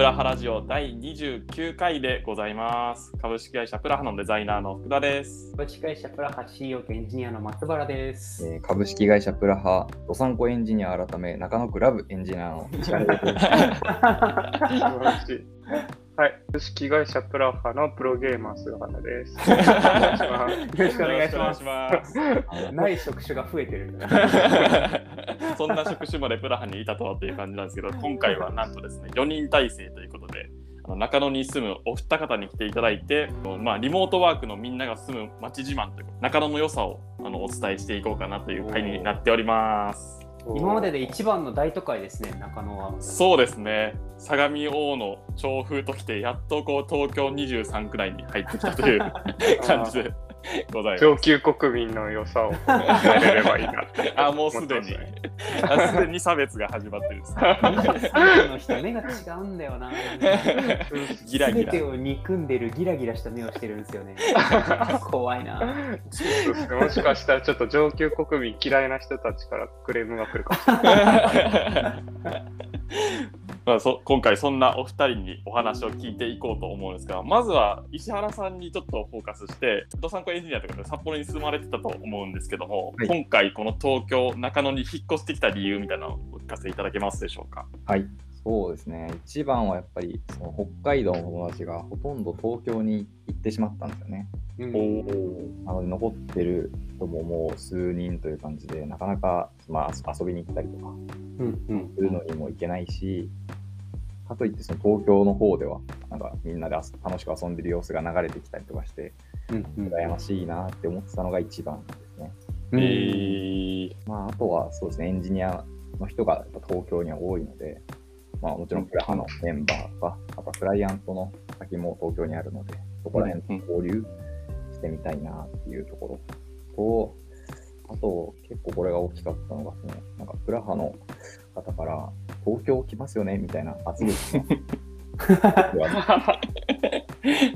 プラハラジオ第29回でございます。株式会社プラハのデザイナーの福田です。株式会社プラハ CEO 兼エンジニアの松原です。えー株式会社プラハ、ドサンコエンジニア改め、中野クラブエンジニアの石原です。素晴らしい。はい。株式会社プラハのプロゲーマー菅原です。よろしくお願いします。ます。ない職種が増えてる。そんな職種までプラハにいたとはっていう感じなんですけど、今回はなんとですね、4人体制ということで、あの中野に住むお二方に来ていただいて、まあ、リモートワークのみんなが住む町自慢というか、中野の良さをあのお伝えしていこうかなという回になっております。今までで一番の大都会ですね、中野は。そうですね、相模大野調風ときて、やっとこう東京23区内に入ってきたという 感じで ございます。上級国民の良さを伝えれればいいなって。あ、もうすでに、あすでに差別が始まってるんです。23区の人、目が違うんだよな。ギラギラ全て。を憎んでるギラギラした目をしてるんですよね。怖いな。もしかしたらちょっと上級国民嫌いな人たちからクレームが来るかもしれない。まあ、そ今回そんなお二人にお話を聞いていこうと思うんですがまずは石原さんにちょっとフォーカスしてドサンコエンジニアとかで札幌に住まれてたと思うんですけども、はい。今回この東京中野に引っ越してきた理由みたいなのをお聞かせいただけますでしょうか？はい、そうですね。一番はやっぱり、その北海道の友達がほとんど東京に行ってしまったんですよね。うん。おなので、残ってる人ももう数人という感じで、なかなか、まあ、遊びに行ったりとかするのにも行けないし、かといってその東京の方では、なんかみんなで遊楽しく遊んでる様子が流れてきたりとかして、うんうん。羨ましいなって思ってたのが一番ですね。えー。まあ、あとはそうですね、エンジニアの人がやっぱ東京には多いので、まあ、もちろんプラハのメンバーとか、あとはクライアントの先も東京にあるので、そこら辺と交流してみたいなっていうところと、あと、結構これが大きかったのが、ねなんかプラハの方から、東京来ますよねみたいな圧力が。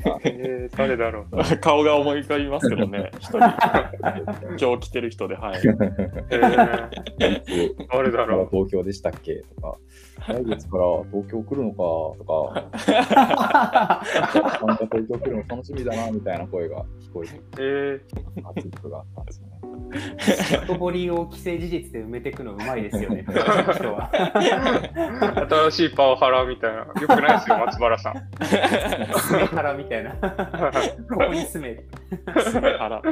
えー、誰だろう。顔が思い浮かびますけどね一人 今日来てる人ではいえー、誰だろ東京でしたっけ？とか、来月から東京来るのか？とか、なんか東京来るの楽しみだなみたいな声が聞こえてう。え圧力があったんですよね。外堀を既成事実で埋めていくのうまいですよね、新しいパワハラみたいな。よくないですよ、松原さん。住め腹みたいな。ここに住め。腹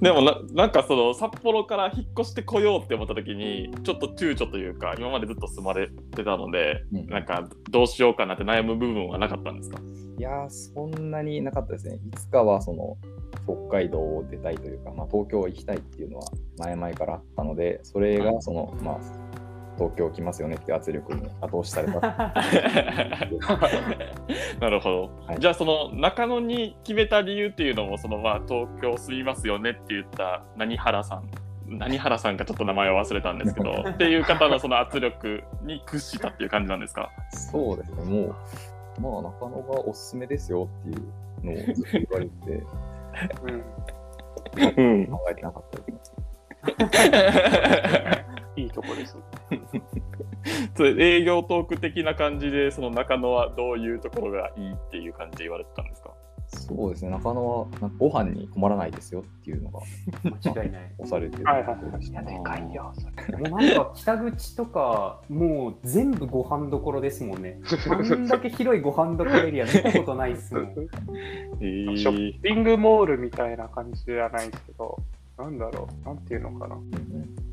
でもななんかその札幌から引っ越してこようって思った時にちょっと躊躇というか今までずっと住まれてたので、うんなんかどうしようかなって悩む部分はなかったんですか？いやー、そんなになかったですね。いつかはその北海道を出たいというか、まあ、東京行きたいっていうのは前々からあったので、それがその、まあ、東京来ますよねって圧力に後押しされた。なるほど、はい。じゃあその中野に決めた理由っていうのもそのまあ東京住みますよねって言った何原さん。何原さんかちょっと名前を忘れたんですけど っていう方のその圧力に屈したっていう感じなんですか？そうですね、もう、まあ、中野がおすすめですよっていうのをずっと言われて、うん、うん。考えてなかったですね。いいとこです。それ営業トーク的な感じでその中野はどういうところがいいっていう感じで言われてたんですか？そうですね、中野はなんかご飯に困らないですよっていうのが間違いない。押されてるはいはいいや、でかいよ、それ。もうなんか北口とか、もう全部ご飯どころですもんね。あんだけ広いご飯どころエリア見たことないっすもん。えショッピングモールみたいな感じじゃないですけど、なんだろう、なんていうのかな。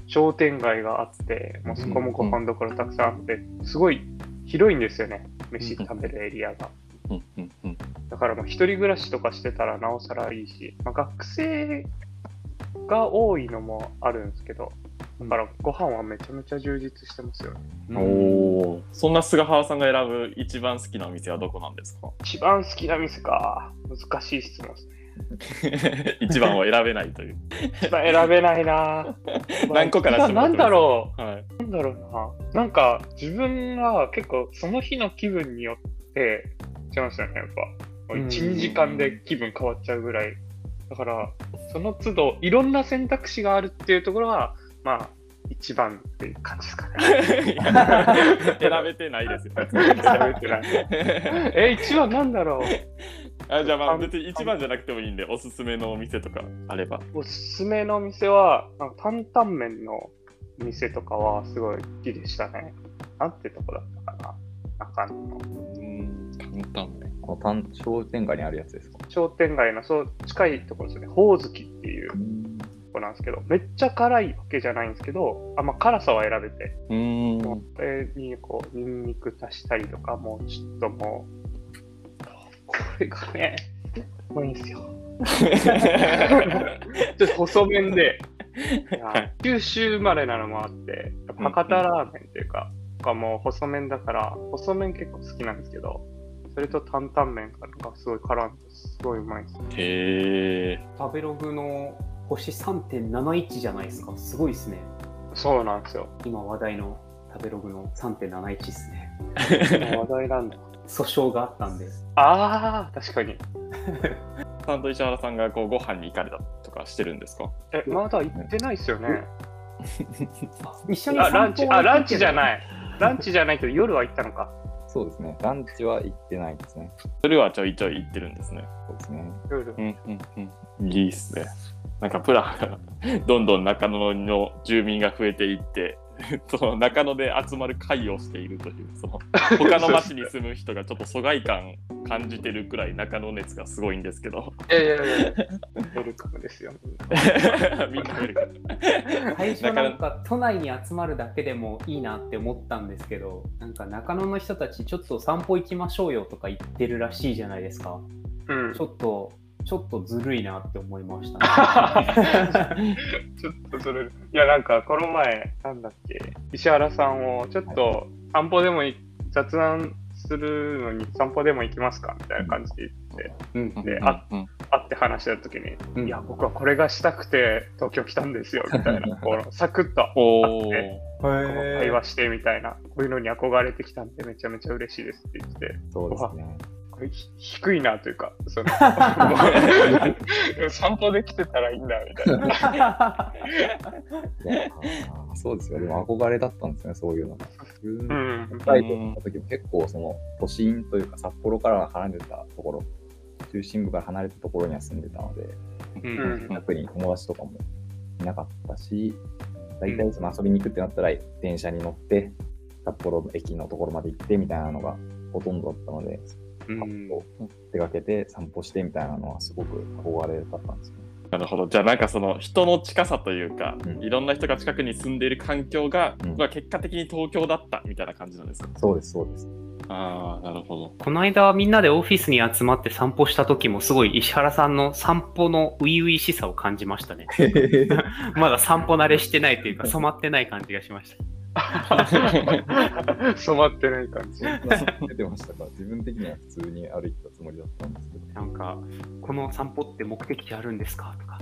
商店街があって、もうそこもご飯どころたくさんあって、すごい広いんですよね、飯食べるエリアが。うんうんうんだからもう一人暮らしとかしてたらなおさらいいし、まあ、学生が多いのもあるんですけど、だからご飯はめちゃめちゃ充実してますよね。おおそんな菅原さんが選ぶ一番好きなお店はどこなんですか？一番好きな店か。難しい質問ですね。一番を選べないという一番選べないな 何個か出なんだろはい、う。なんだろうな。なんか自分は結構その日の気分によって違いますよね、やっぱ。1、うん2時間で気分変わっちゃうぐらい。だから、その都度いろんな選択肢があるっていうところは、まあ、一番っていう感じですかね。選べてないですよ。調べてないえ、一番なんだろうあじゃあまあ別に一番じゃなくてもいいんで、おすすめのお店とかあれば。おすすめのお店は、なんか担々麺のお店とかはすごい好きでしたね。なんてとこだったかな中野の。うん、担々麺。この単商店街にあるやつですか？商店街のそう近いところですね。ほおずきっていうとこなんですけど、めっちゃ辛いわけじゃないんですけど、あまあ、辛さは選べて、うん。これにこう、ニンニク足したりとか、もうちょっともう、これがね、うまいんですよ。ちょっと細麺で、九州生まれなのもあって、博多ラーメンっていうか、がもう細麺だから、細麺結構好きなんですけど、それと担々麺がすごい絡んで、すごいうまいです。へえ。食べログの星3.71じゃないですか。すごいですね。そうなんですよ。今話題の食べログの3.71ですね。話題なんだ。訴訟があったんで。ああ、確かに。さんと石原さんがこうご飯に行かれたとかしてるんですか？え、まだ行ってないですよね。一緒にあ、ランチ、あ、ランチじゃい。ない。ランチじゃないけど、夜は行ったのか。そうですね。ランチは行ってないですね。それはちょいちょい行ってるんですね。そうですね。夜。うんうんうん。いいっすね。なんかプラハがどんどん中野の住民が増えていって、そ の中野で集まる会をしているという、その他の町に住む人がちょっと疎外感感じてるくらい中野熱がすごいんですけど、いやいやいや、ウェルカムですよ。みんな見るから。最初なんか都内に集まるだけでもいいなって思ったんですけど、なんか中野の人たちちょっと散歩行きましょうよとか言ってるらしいじゃないですか。うん。ちょっと、ちょっとずるいなって思いました、ね。ちょっとそれ、い。や、なんか、この前、なんだっけ、石原さんを、ちょっと、散歩でもい雑談するのに散歩でも行きますかみたいな感じで言って、うんで、うんあうん。会って話した時に、うん。いや、僕はこれがしたくて東京来たんですよ、みたいな、こう、サクッとおー。会会話してみたいな、こういうのに憧れてきたんでめちゃめちゃ嬉しいですって言って、そうですね。低いなというか、その散歩で来てたらいいんだみたいな。そうですよ。でも憧れだったんですね、そういうのが。自分うん。北海道に行った時も結構その都心というか札幌から離れたところ、中心部から離れたところには住んでたので、うん特に友達とかもいなかったし、大体その遊びに行くってなったら電車に乗って、札幌の駅のところまで行ってみたいなのがほとんどだったので、出かけて散歩してみたいなのはすごく憧れだったんですよね。なるほど。じゃあなんかその人の近さというか、うんいろんな人が近くに住んでいる環境が、うんまあ結果的に東京だったみたいな感じなんですか？そうです、そうです。ああ、なるほど。この間みんなでオフィスに集まって散歩した時もすごい石原さんの散歩の初々しさを感じましたね。まだ散歩慣れしてないというか染まってない感じがしました。染まってない感じ。出てましたか？ら、自分的には普通に歩いてたつもりだったんですけど。なんか、この散歩って目的地あるんですか？とか。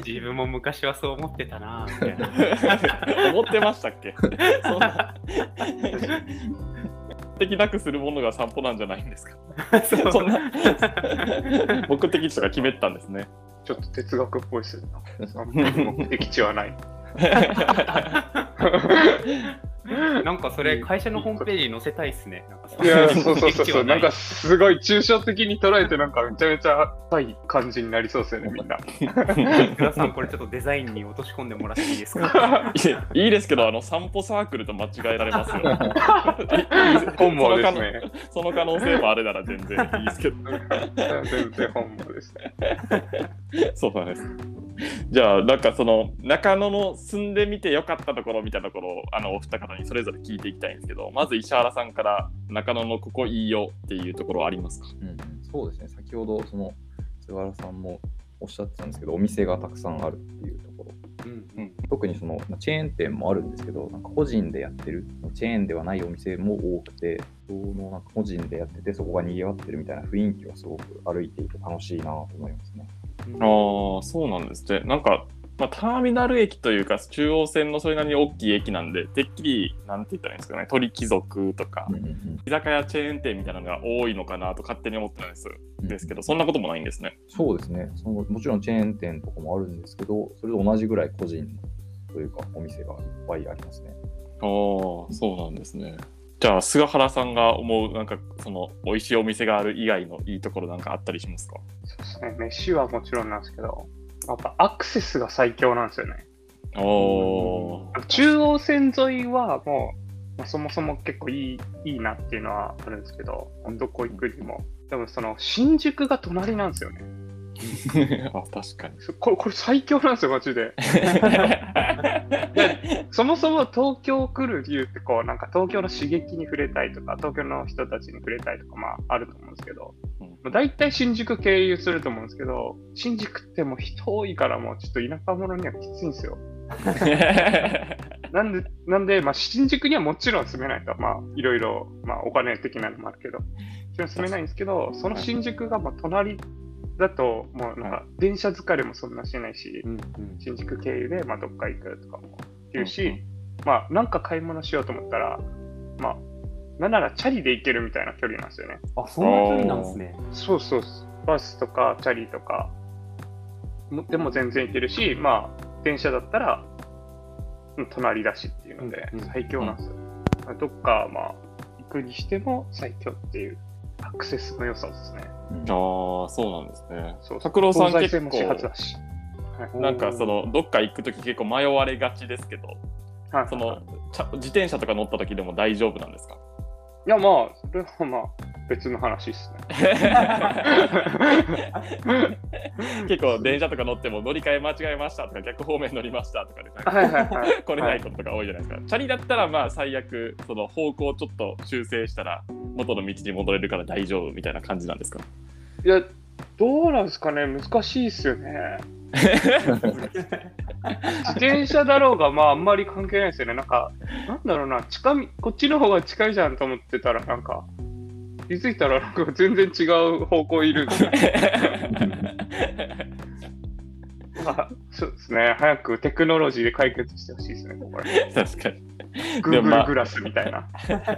自分も昔はそう思ってたなみたいな。思ってましたっけ？そんな目的なくするものが散歩なんじゃないんですか？そんな目的地とか決めてたんですね。ちょっと哲学っぽいですよね。目的地はない。なんかそれ会社のホームページに載せたいっすね。なんかいや、そうそうそうそう。なんかすごい抽象的に捉えて、なんかめちゃめちゃ深い感じになりそうですよね、みんな。福田さん、これちょっとデザインに落とし込んでもらっていいですか？いやいいですけど、あの散歩サークルと間違えられますよ。本望ですね。その可能性もあれなら全然いいですけど。全然本望ですね。そうなんです。じゃあ、なんかその中野の住んでみてよかったところみたいなところをあのお二方にそれぞれ聞いていきたいんですけど、まず石原さんから中野のここいいよっていうところありますか？うん、そうですね、先ほど、その、菅原さんもおっしゃってたんですけど、お店がたくさんあるっていうところ。うん特にそのまあチェーン店もあるんですけど、なんか個人でやってる、チェーンではないお店も多くて、そのなんか個人でやってて、そこが賑わってるみたいな雰囲気はすごく歩いていて楽しいなと思いますね。ああ、そうなんですね。なんかまあ、ターミナル駅というか中央線のそれなりに大きい駅なんでてっきりなんて言ったらいいんですかね鳥貴族とか、うんうん居酒屋チェーン店みたいなのが多いのかなと勝手に思ってたんですうんですけどそんなこともないんですね。そうですねその。もちろんチェーン店とかもあるんですけど、それと同じぐらい個人というかお店がいっぱいありますね。ああそうなんですね。じゃあ菅原さんが思うなんかその美味しいお店がある以外のいいところなんかあったりしますか？そうですね。飯はもちろんなんですけど、やっぱアクセスが最強なんですよね。おー中央線沿いはもう、まあ、そもそも結構いいいいなっていうのはあるんですけど、どこ行くにも。でもその新宿が隣なんですよね。あ確かに。そこれこれ最強なんですよ、マジで。でそもそも東京来る理由ってこう、なんか東京の刺激に触れたいとか、東京の人たちに触れたいとか、まああると思うんですけど、うんまあ、大体新宿経由すると思うんですけど、新宿ってもう人多いからもうちょっと田舎者にはきついんですよ。なんで、なんで、まあ、新宿にはもちろん住めないと、まあ、いろいろ、まあ、お金的なのもあるけど、住めないんですけど、その新宿が、まあ、隣だと、もうなんか、電車疲れもそんなしないし、うんうん新宿経由で、まあ、どっか行くとかもできるし、うんうんまあ、なんか買い物しようと思ったら、まあ、なんならチャリで行けるみたいな距離なんですよね。あ、そんな距離なんですね。そうそうバスとかチャリとかもでも全然行けるし、まあ、電車だったら、うん隣だしっていうのでうんうん最強なんですよ。どっか、まあ、行くにしても最強っていうアクセスの良さですね。うんああそうなんですね。そう拓郎さん結構だし。はいなんかそのどっか行く時結構迷われがちですけどはいそのちゃ自転車とか乗った時でも大丈夫なんですか？いや、まあ、それはまあ、別の話ですね。結構電車とか乗っても乗り換え間違えましたとか逆方面乗りましたとかでなんかはいはいはい。来れないこととか多いじゃないですか。チャリだったらまあ最悪その方向をちょっと修正したら元の道に戻れるから大丈夫みたいな感じなんですか？いや、どうなんですかね、難しいっすよね。自転車だろうが、まあ、あんまり関係ないですよね。なんか、なんだろうな、近みこっちの方が近いじゃんと思ってたら、なんか、気づいたら、なんか全然違う方向いるん。あそうですね。早くテクノロジーで解決してほしいですね、これ。確かに。Google あグラスみたいな。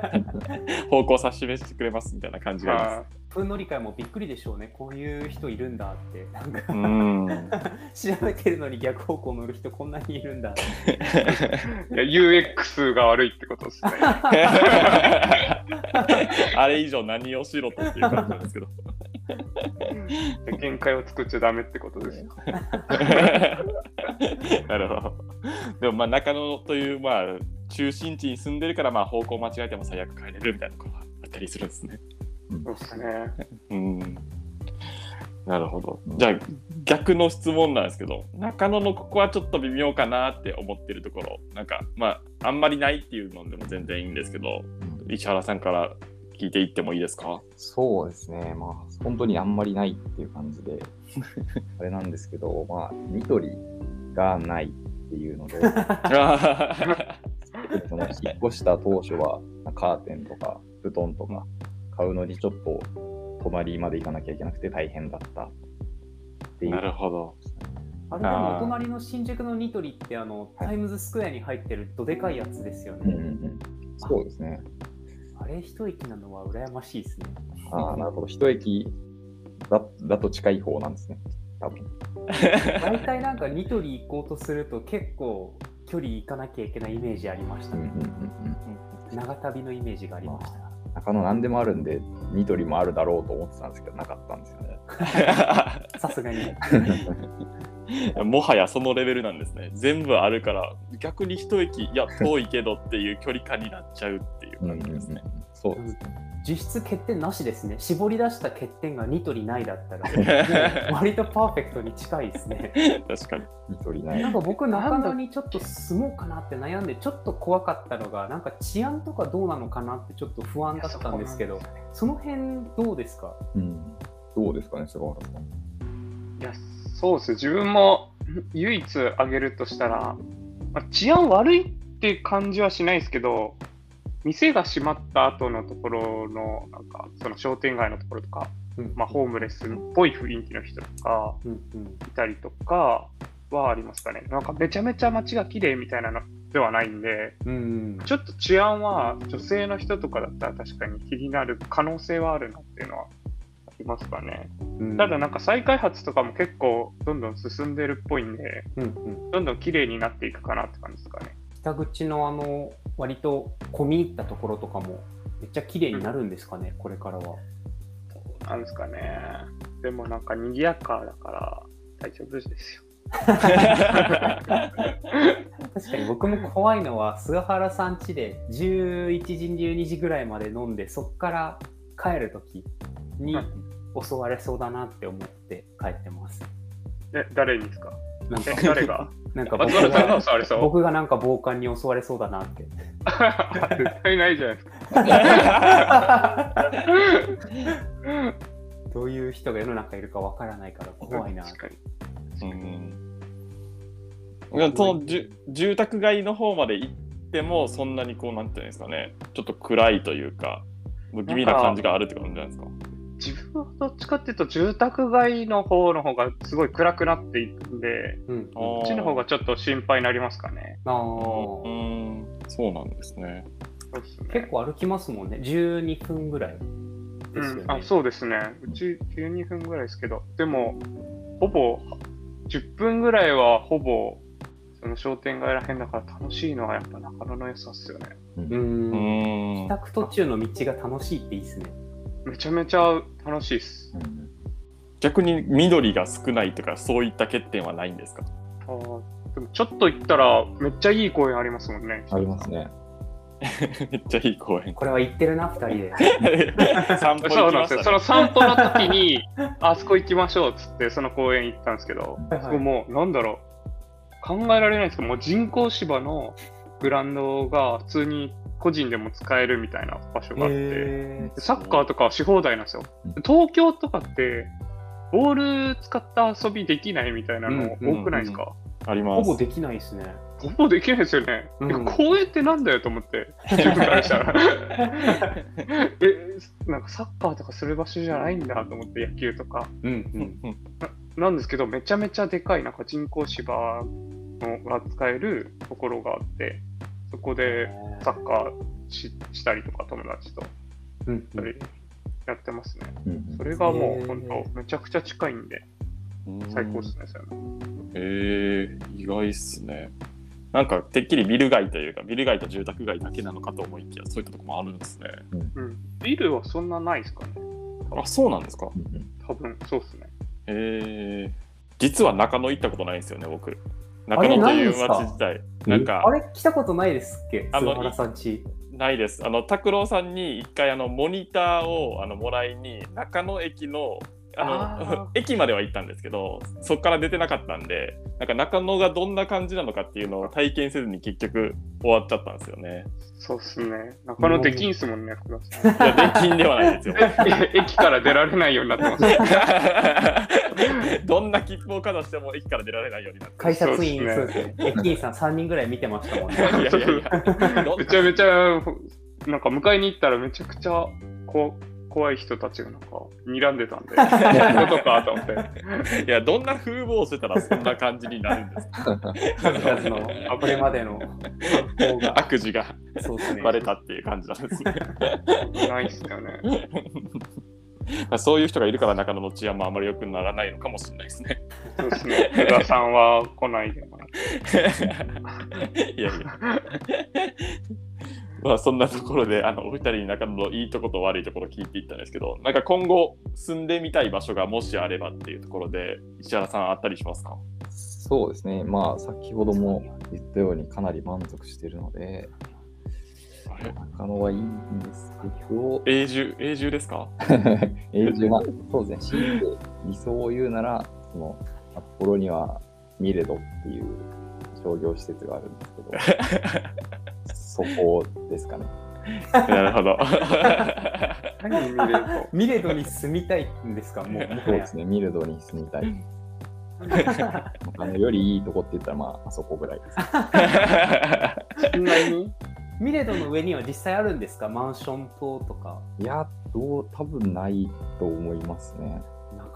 方向差し示してくれますみたいな感じがあります。分乗り換えもびっくりでしょうね。こういう人いるんだって。なんかうん。調べてるのに逆方向乗る人こんなにいるんだって。いや UX が悪いってことですね。あれ以上何をしろとっていう感じなんですけど。限界を作っちゃダメってことですよ。なるほど。でもまあ中野というまあ中心地に住んでるからまあ方向間違えても最悪帰れるみたいなところがあったりするんですね。そうですね。うん。なるほど。じゃあ逆の質問なんですけど中野のここはちょっと微妙かなって思ってるところなんかまああんまりないっていうのでも全然いいんですけど石原さんから聞いていってもいいですか？そうですね、まあ、本当にあんまりないっていう感じで、あれなんですけど、まあ、ニトリがないっていうので、その引っ越した当初は、カーテンとか布団とか買うのにちょっと隣まで行かなきゃいけなくて大変だったっていう。なるほど。あれでもお隣の新宿のニトリってあのタイムズスクエアに入ってるどでかいやつですよね。うんうんうん、そうですね。あれ一駅なのは羨ましいですね。ああ、なるほど。一駅だだと近い方なんですね。多分。大体なんかニトリ行こうとすると結構距離行かなきゃいけないイメージありましたね。うんうんうんうん。長旅のイメージがありました。中野何でもあるんで、ニトリもあるだろうと思ってたんですけど、なかったんですよね。さすがに。もはやそのレベルなんですね。全部あるから逆に一駅いや遠いけどっていう距離感になっちゃうっていう感じですね。そうですね。実質欠点なしですね。絞り出した欠点がニトリないだったら、割とパーフェクトに近いですね。確かに。ニトリないなん。か僕、中野にちょっと住もうかなって悩んで、ちょっと怖かったのが、なんか治安とかどうなのかなってちょっと不安だったんですけど、その辺どうですか？うん。どうですかね、菅原さん。いや、そうです。自分も唯一挙げるとしたら、まあ、治安悪いっていう感じはしないですけど、店が閉まった後のところの、なんか、その商店街のところとか、うんまあ、ホームレスっぽい雰囲気の人とかいたりとか、はありますかね。なんかめちゃめちゃ街が綺麗みたいなのではないんで、うん。ちょっと治安は女性の人とかだったら確かに気になる可能性はあるなっていうのはありますかね。うんただなんか再開発とかも結構どんどん進んでるっぽいんで、うんうん。どんどん綺麗になっていくかなって感じですかね。北口のあの、割と込み入ったところとかも、めっちゃ綺麗になるんですかね、これからは。なんですかね。でもなんか賑やかだから大丈夫ですよ。確かに僕も怖いのは菅原さん家で11時12時ぐらいまで飲んでそっから帰る時に襲われそうだなって思って帰ってますえ、誰にですか？なんか。え、誰が？なんか僕がが襲われそう？僕がなんか暴漢に襲われそうだなって。絶対ないじゃないですか。どういう人が世の中いるかわからないから怖いな。確かに。うん、そのじゅ住宅街の方まで行ってもそんなにこうなんていうんですかね。ちょっと暗いというか不気味な感じがあるって感じじゃないですか。自分はどっちかっていうと住宅街の方の方がすごい暗くなっていくんで、うん。こっちの方がちょっと心配になりますかね。あうーん。そうなんですね。結構歩きますもんね。12分ぐらいですよね、うん、あそうですね。うち12分ぐらいですけど、でも、ほぼ10分ぐらいはほぼその商店街らへんだから楽しいのはやっぱ中野の良さっすよね。ううん。ん。帰宅途中の道が楽しいっていいですねめちゃめちゃ楽しいっす。うん逆に緑が少ないとかそういった欠点はないんですか？あーでもちょっと行ったらめっちゃいい公園ありますもんね。ありますね。めっちゃいい公園。これは言ってるな2人で 散歩そうなんですよ。その散歩の時に、あそこ行きましょうっつって、その公園行ったんですけど、はいはいそこもう、なんだろう、考えられないですけど、もう人工芝のグラウンドが普通に個人でも使えるみたいな場所があって、へーサッカーとかはし放題なんですよ。東京とかって、ボール使った遊びできないみたいなのうん多くないですか、あります。ほぼできないですね。ほぼできないですよね。うん公園ってなんだよと思って、自分からしたら。え、なんかサッカーとかする場所じゃないんだと思って、野球とか。うんうんなんですけど、めちゃめちゃでかいなんか人工芝のが使えるところがあって、そこでサッカーししたりとか、友達とやってますね。うんそれがもう本当、めちゃくちゃ近いんで、最高ですね、それもえー、意外っすね。なんかてっきりビル街というかビル街と住宅街だけなのかと思いきやそういったとこもあるんですね。うん。ビルはそんなないですかねあそうなんですか？うんうん多分、そうですね。えー、実は中野行ったことないんですよね僕。中野という街自体なんかあれ来たことないですっけ？あの菅原さんち。ないです。あの拓郎さんに一回あのモニターをあのもらいに中野駅のあのあ 駅までは行ったんですけどそこから出てなかったんでなんか中野がどんな感じなのかっていうのを体験せずに結局終わっちゃったんですよね。そうっすね。中野できんすもんね、福田さん。いやできんではないですよ。駅から出られないようになってます。どんな切符をかざしても駅から出られないようになって改札員、そそううでですすね。駅員さん3人ぐらい見てましたもんね。いやいやいやめちゃめちゃ、なんか迎えに行ったらめちゃくちゃこ怖い人たちがなんか睨んでたんで、ことかと思って。いやどんな風貌をしてたらそんな感じになるんですか？数々のこれまでの方が。悪事がそうですね。バレたっていう感じなんですね。ないっすよね。そういう人がいるから中野の治安もあまり良くならないのかもしれないですね。そうですね。福田さんは来ないでもらって。いやいや。まあそんなところであのお二人に中野のいいところと悪いところを聞いていったんですけどなんか今後住んでみたい場所がもしあればっていうところで石原さんあったりしますか？そうですね。まあ、先ほども言ったようにかなり満足しているので、中野はいいんですけど、永住永住ですか？永住、まあ、そうですね。強いて理想を言うなら、その札幌にはミレドっていう商業施設があるんですけど、そこですかね。なるほど。何見れると。ミレドに住みたいんですか？もう、そうですね。ミレドに住みたい。あのよりいいとこって言ったら、まあ、あそこぐらいです。そんなにミレドの上には実際あるんですか？マンション棟とか。いや、どう、多分ないと思いますね。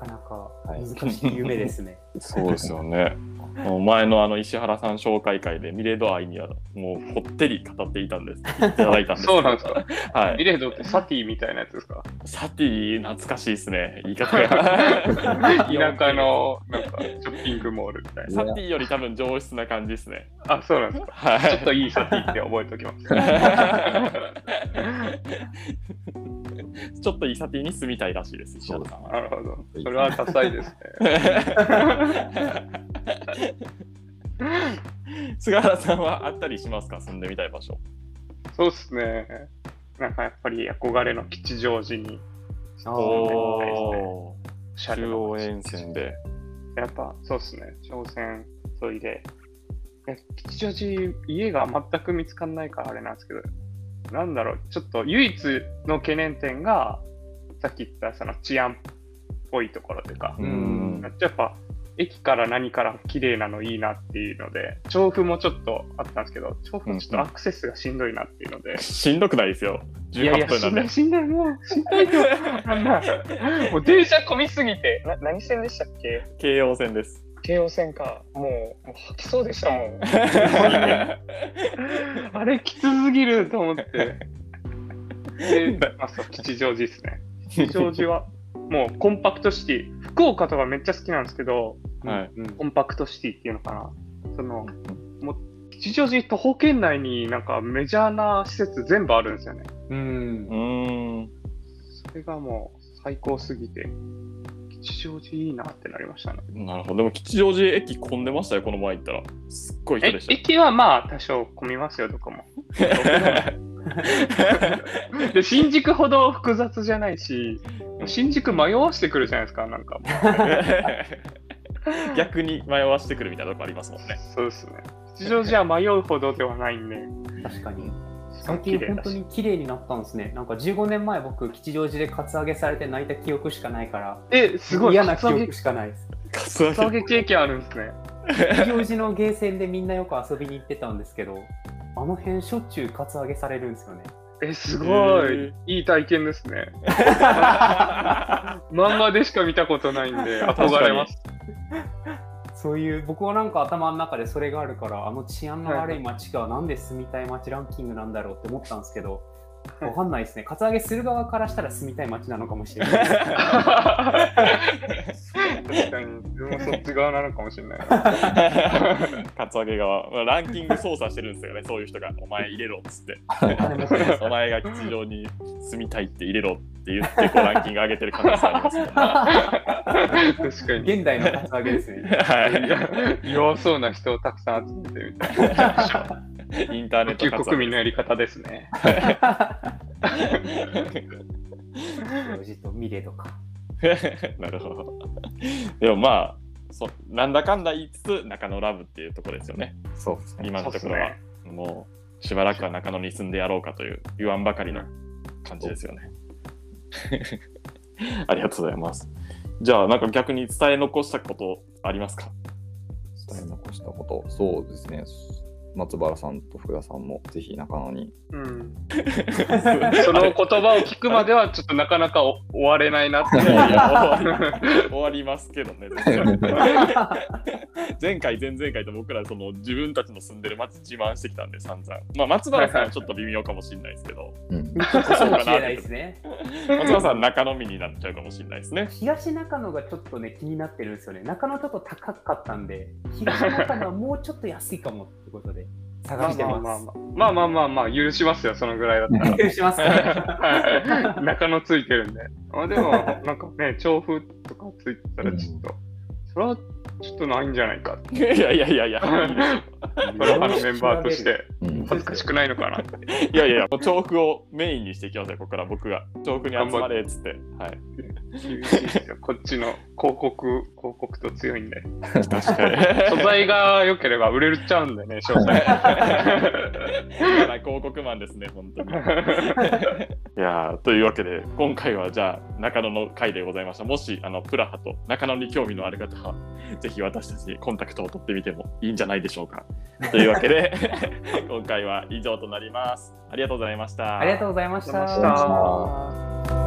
なかなかはい難しい夢ですね。そうですよね。もう前のあの石原さん紹介会でミレード愛にはもうこってり語っていたんです。いただいたんです。そうなんですか？はい。ミレードってサティみたいなやつですか？サティ懐かしいですね。言い方が。田舎のなんかショッピングモールみたいな。サティより多分上質な感じですね。あ、そうなんですか？はい。ちょっといいサティって覚えておきます。ちょっとイサティに住みたいらしいです、石原さんは。なるほど。それは多彩ですね。菅原さんはあったりしますか？住んでみたい場所。そうですね。なんかやっぱり憧れの吉祥寺にあおーおおしゃー。れな中央沿線で。やっぱそうですね。朝鮮沿いで。え吉祥寺、家が全く見つかんないからあれなんですけど、なんだろう、ちょっと唯一の懸念点が、さっき言ったその治安っぽいところというか、うん。やっぱ駅から何から綺麗なのいいなっていうので、調布もちょっとあったんですけど、調布ちょっとアクセスがしんどいなっていうので、しんどくないですよ。いやいや、18分なんでしんどい、。しんどい、もう、しんどいよ。もう電車混みすぎて、な何線でしたっけ？京王線です。京王線か。もう、もう吐きそうでしたもん。あれ、きつすぎると思って。で、あ、そう、吉祥寺ですね。吉祥寺は、もうコンパクトシティ。福岡とかめっちゃ好きなんですけど、はい。うんコンパクトシティっていうのかな。その、もう、吉祥寺徒歩圏内になんかメジャーな施設全部あるんですよね。うんう。ーん。それがもう最高すぎて、吉祥寺いいなってなりましたね。なるほど。でも吉祥寺駅混んでましたよ、この前行ったら。すっごい人えでした。駅はまあ多少混みますよ、どこも。で新宿ほど複雑じゃないし、新宿迷わしてくるじゃないですか、なんか。逆に迷わしてくるみたいなとこありますもんね。そうですね。吉祥寺は迷うほどではないんで、確かに。最近本当に綺麗になったんですね。なんか15年前僕、吉祥寺でカツアゲされて泣いた記憶しかないから、え、すごい。嫌な記憶しかないです。カツアゲゲ経験あるんですね。吉祥寺のゲーセンでみんなよく遊びに行ってたんですけど、あの辺しょっちゅうカツアゲされるんですよね。え、すごへいー。いい体験ですね。漫画でしか見たことないんで、憧れます。そういう、僕はなんか頭の中でそれがあるから、あの治安の悪い街がなんで住みたい街ランキングなんだろうって思ったんですけど、わかんないですね。カツアゲする側からしたら住みたい街なのかもしれない。確かに、自分もそっち側なのかもしれない。カツアゲ側、まあランキング操作してるんですよね、そういう人が。お前入れろっつって。お前が吉祥に住みたいって入れろって言って、こうランキング上げてる可能性ありますもんね。確かに。現代のカツアゲですね。はい弱そうな人をたくさん集めてみたいな。インターネット国民のやり方ですね。とミレとか。なるほど。でもまあ、そなんだかんだ言いつつ、中野ラブっていうところですよね。そうですね。今のところは。もう、しばらくは中野に住んでやろうかという言わんばかりの感じですよね。ありがとうございます。じゃあ、なんか逆に伝え残したことありますか？伝え残したこと、そうですね。松原さんと福田さんもぜひ中野に。うん。その言葉を聞くまではちょっとなかなかお終われないなって。いやいや 終わりますけどね。前回、前々回と僕らその自分たちの住んでる街自慢してきたんで、散々。まあ、松原さんはちょっと微妙かもしれないですけど、うん。そうかもしれないですね。松原さん中野民になっちゃうかもしれないですね。東中野がちょっとね、気になってるんですよね。中野ちょっと高かったんで、東中野はもうちょっと安いかもってことでまあ探してままあまあまあまあまあまあまあ許しますよ、そのぐらいだったら。す。しますかはい中野ついてるんで。あでも、なんかね、調布とかついてたらちょっと、それはちょっとないんじゃないかって。いやいやいやいやいや。プロ派のメンバーとしてうん恥ずかしくないのかなって。いやいやもう調布をメインにしていきますよ、ここから僕が。調布に集まれっつって。はい。こっちの広告、広告と強いんで。確かに。素材が良ければ売れちゃうんでね、詳細。嫌な広告マンですね、本当に。いやーというわけで、今回はじゃあ、中野の回でございました。もし、あの、プラハと中野に興味のある方は、ぜひ私たちにコンタクトを取ってみてもいいんじゃないでしょうか。というわけで、今回は以上となります。ありがとうございました。ありがとうございま。した